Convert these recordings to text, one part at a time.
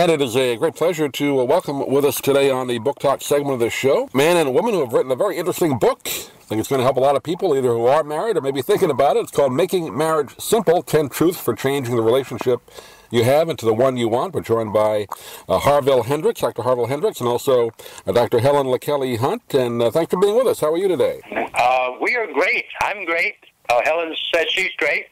And it is a great pleasure to uh, welcome with us today on the Book Talk segment of the show, man and woman who have written a very interesting book. I think it's going to help a lot of people, either who are married or maybe thinking about it. It's called Making Marriage Simple 10 Truths for Changing the Relationship You Have into the One You Want. We're joined by uh, Harville Hendrix, Dr. Harville Hendrix, and also uh, Dr. Helen LaKelly Hunt. And uh, thanks for being with us. How are you today? Uh, we are great. I'm great. Uh, Helen said she's great.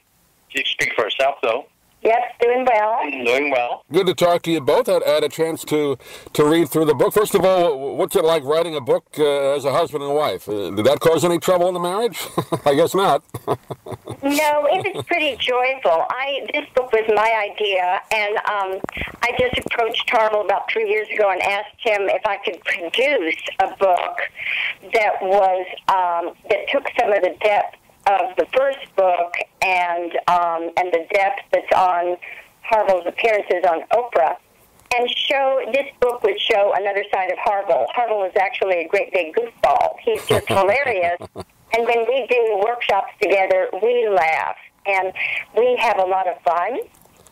She can speak for herself, though. Yep, doing well. Doing well. Good to talk to you both. I had a chance to, to read through the book. First of all, what's it like writing a book uh, as a husband and wife? Uh, did that cause any trouble in the marriage? I guess not. no, it was pretty joyful. I this book was my idea, and um, I just approached Harville about three years ago and asked him if I could produce a book that was um, that took some of the depth of the first book and um, and the depth that's on Harville's appearances on Oprah, and show this book would show another side of Harville. Harville is actually a great big goofball. He's just hilarious, and when we do workshops together, we laugh and we have a lot of fun.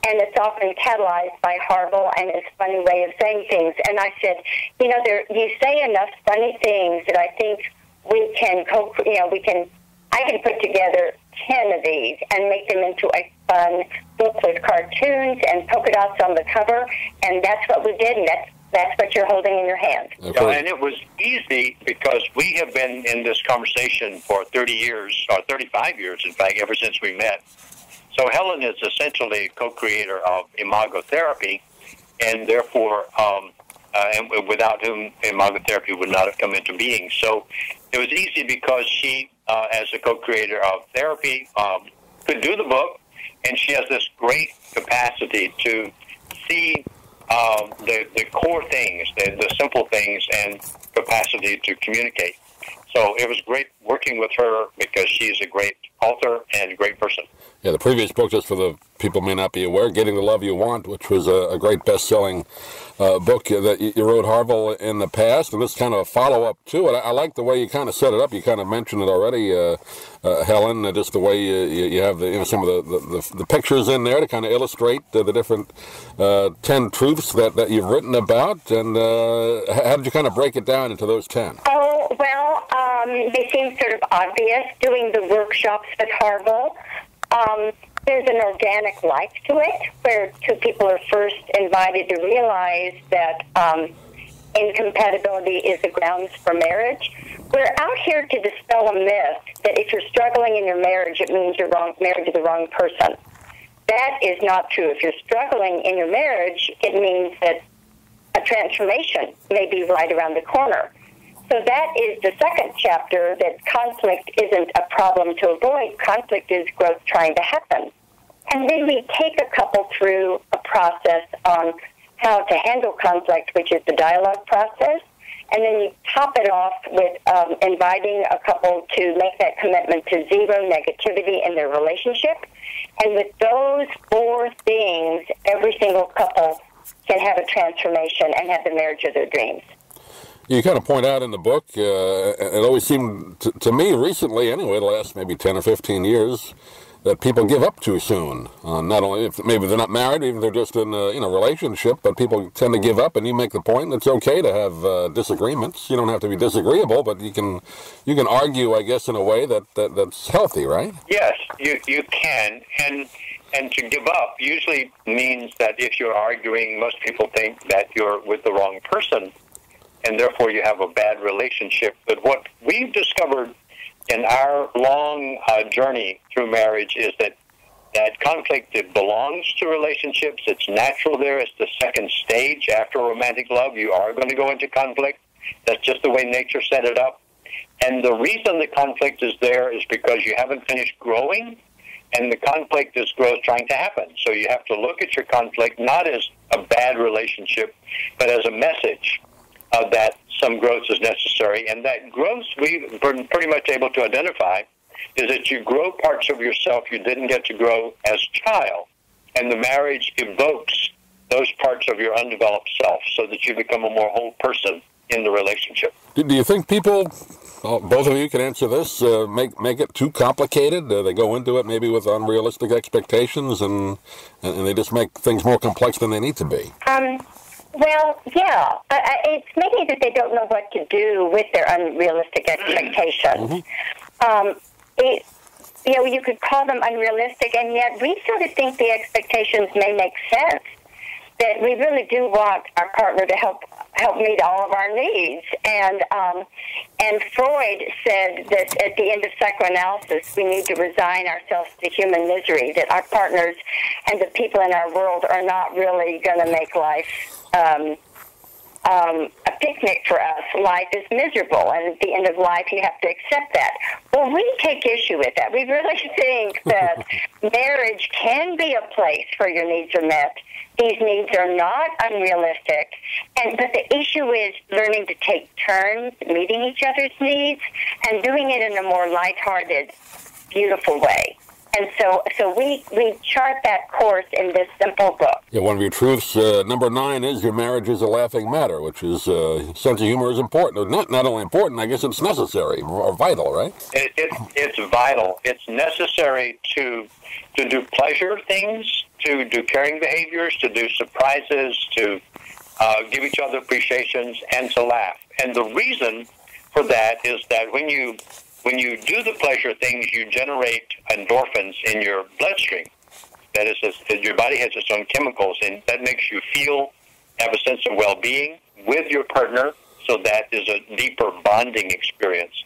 And it's often catalyzed by Harville and his funny way of saying things. And I said, you know, there you say enough funny things that I think we can co you know we can I can put together 10 of these and make them into a fun book with cartoons and polka dots on the cover. And that's what we did, and that's, that's what you're holding in your hand. Okay. and it was easy because we have been in this conversation for 30 years, or 35 years, in fact, ever since we met. So Helen is essentially a co-creator of Imago Therapy, and therefore, um, uh, and without whom Imago Therapy would not have come into being. So it was easy because she uh, as a co-creator of therapy, um, could do the book, and she has this great capacity to see um, the, the core things, the, the simple things, and capacity to communicate. So it was great working with her because she's a great author and great person. Yeah, the previous book, just for the people may not be aware, Getting the Love You Want, which was a, a great best-selling uh, book that you, wrote, Harville, in the past, and this kind of a follow-up to it. I, I, like the way you kind of set it up. You kind of mentioned it already, uh, uh, Helen, uh, just the way you, you have the, you know, some of the, the, the, pictures in there to kind of illustrate the different uh, 10 truths that, that you've written about, and uh, how did you kind of break it down into those 10? Um, they seem sort of obvious doing the workshops at Harville. Um, there's an organic life to it where two people are first invited to realize that um, incompatibility is the grounds for marriage. We're out here to dispel a myth that if you're struggling in your marriage, it means you're wrong, married to the wrong person. That is not true. If you're struggling in your marriage, it means that a transformation may be right around the corner. So that is the second chapter that conflict isn't a problem to avoid. Conflict is growth trying to happen. And then we take a couple through a process on how to handle conflict, which is the dialogue process. And then you top it off with um, inviting a couple to make that commitment to zero negativity in their relationship. And with those four things, every single couple can have a transformation and have the marriage of their dreams. You kind of point out in the book, uh, it always seemed to, to, me recently, anyway, the last maybe 10 or 15 years, that people give up too soon. Uh, not only if maybe they're not married, even if they're just in a you know relationship, but people tend to give up. And you make the point that it's okay to have uh, disagreements. You don't have to be disagreeable, but you can you can argue, I guess, in a way that, that that's healthy, right? Yes, you you can, and and to give up usually means that if you're arguing, most people think that you're with the wrong person and therefore you have a bad relationship. But what we've discovered in our long uh, journey through marriage is that that conflict it belongs to relationships. It's natural there. It's the second stage after romantic love. You are going to go into conflict. That's just the way nature set it up. And the reason the conflict is there is because you haven't finished growing, and the conflict is growth trying to happen. So you have to look at your conflict not as a bad relationship, but as a message uh, that some growth is necessary. And that growth we've been pretty much able to identify is that you grow parts of yourself you didn't get to grow as child. And the marriage evokes those parts of your undeveloped self so that you become a more whole person in the relationship. Do you think people, well, both of you can answer this, uh, make make it too complicated? Uh, they go into it maybe with unrealistic expectations and, and they just make things more complex than they need to be? Um, Well, yeah. I, it's maybe that they don't know what to do with their unrealistic expectations. Mm-hmm. Um, it, you know, you could call them unrealistic, and yet we sort of think the expectations may make sense. That we really do want our partner to help help meet all of our needs, and um, and Freud said that at the end of psychoanalysis, we need to resign ourselves to human misery. That our partners and the people in our world are not really going to make life um, um, a picnic for us. Life is miserable, and at the end of life, you have to accept that. Well, we take issue with that. We really think that marriage can be a place where your needs are met. These needs are not unrealistic, and but the issue is learning to take turns meeting each other's needs and doing it in a more lighthearted, beautiful way. And so, so we, we chart that course in this simple book. Yeah, one of your truths, uh, number nine, is your marriage is a laughing matter, which is uh, sense of humor is important. Not not only important, I guess it's necessary or vital, right? It, it, it's vital. It's necessary to to do pleasure things, to do caring behaviors, to do surprises, to uh, give each other appreciations, and to laugh. And the reason for that is that when you when you do the pleasure things, you generate endorphins in your bloodstream. That is, your body has its own chemicals, and that makes you feel, have a sense of well-being with your partner. So that is a deeper bonding experience.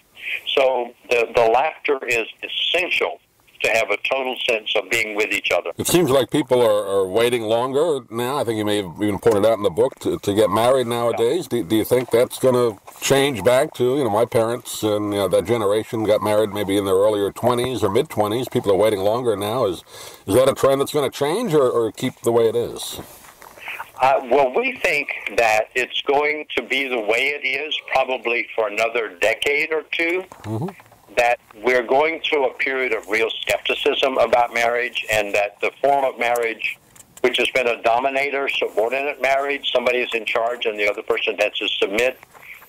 So the the laughter is essential to have a total sense of being with each other. It seems like people are, are waiting longer now. I think you may have even pointed out in the book to, to get married nowadays. Do, do you think that's going to change back to, you know, my parents and you know, that generation got married maybe in their earlier 20s or mid 20s? People are waiting longer now. Is, is that a trend that's going to change or, or keep the way it is? Uh, well, we think that it's going to be the way it is probably for another decade or 2 mm-hmm that we're going through a period of real skepticism about marriage and that the form of marriage, which has been a dominator subordinate marriage, somebody is in charge and the other person has to submit,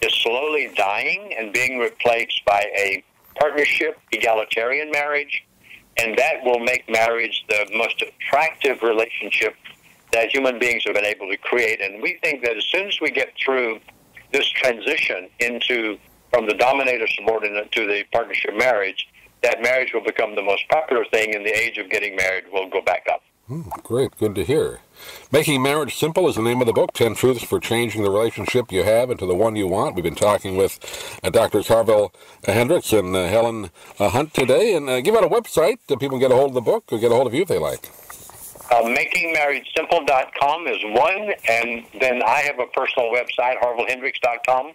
is slowly dying and being replaced by a partnership, egalitarian marriage. And that will make marriage the most attractive relationship that human beings have been able to create. And we think that as soon as we get through this transition into from the dominator subordinate to the partnership marriage, that marriage will become the most popular thing, and the age of getting married will go back up. Mm, great, good to hear. Making Marriage Simple is the name of the book 10 Truths for Changing the Relationship You Have into the One You Want. We've been talking with uh, Drs. Harville uh, Hendrix and uh, Helen uh, Hunt today. And uh, give out a website that people can get a hold of the book or get a hold of you if they like. Uh, MakingMarriageSimple.com is one, and then I have a personal website, harvillehendrix.com.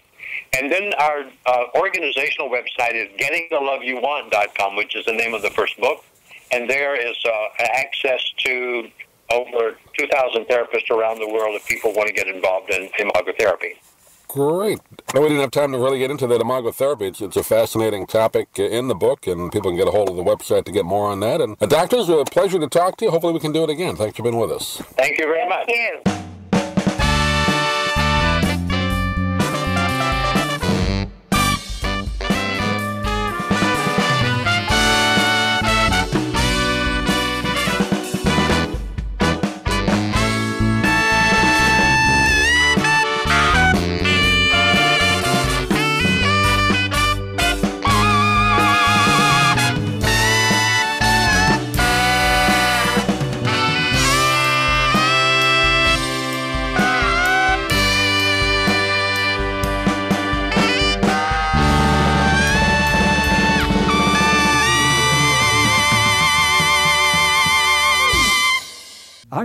And then our uh, organizational website is gettingtheloveyouwant.com, which is the name of the first book. And there is uh, access to over 2,000 therapists around the world if people want to get involved in imagotherapy. Great. No, we didn't have time to really get into the imagotherapy. It's, it's a fascinating topic in the book, and people can get a hold of the website to get more on that. And uh, doctors, a pleasure to talk to you. Hopefully, we can do it again. Thanks for being with us. Thank you very much. Thank you.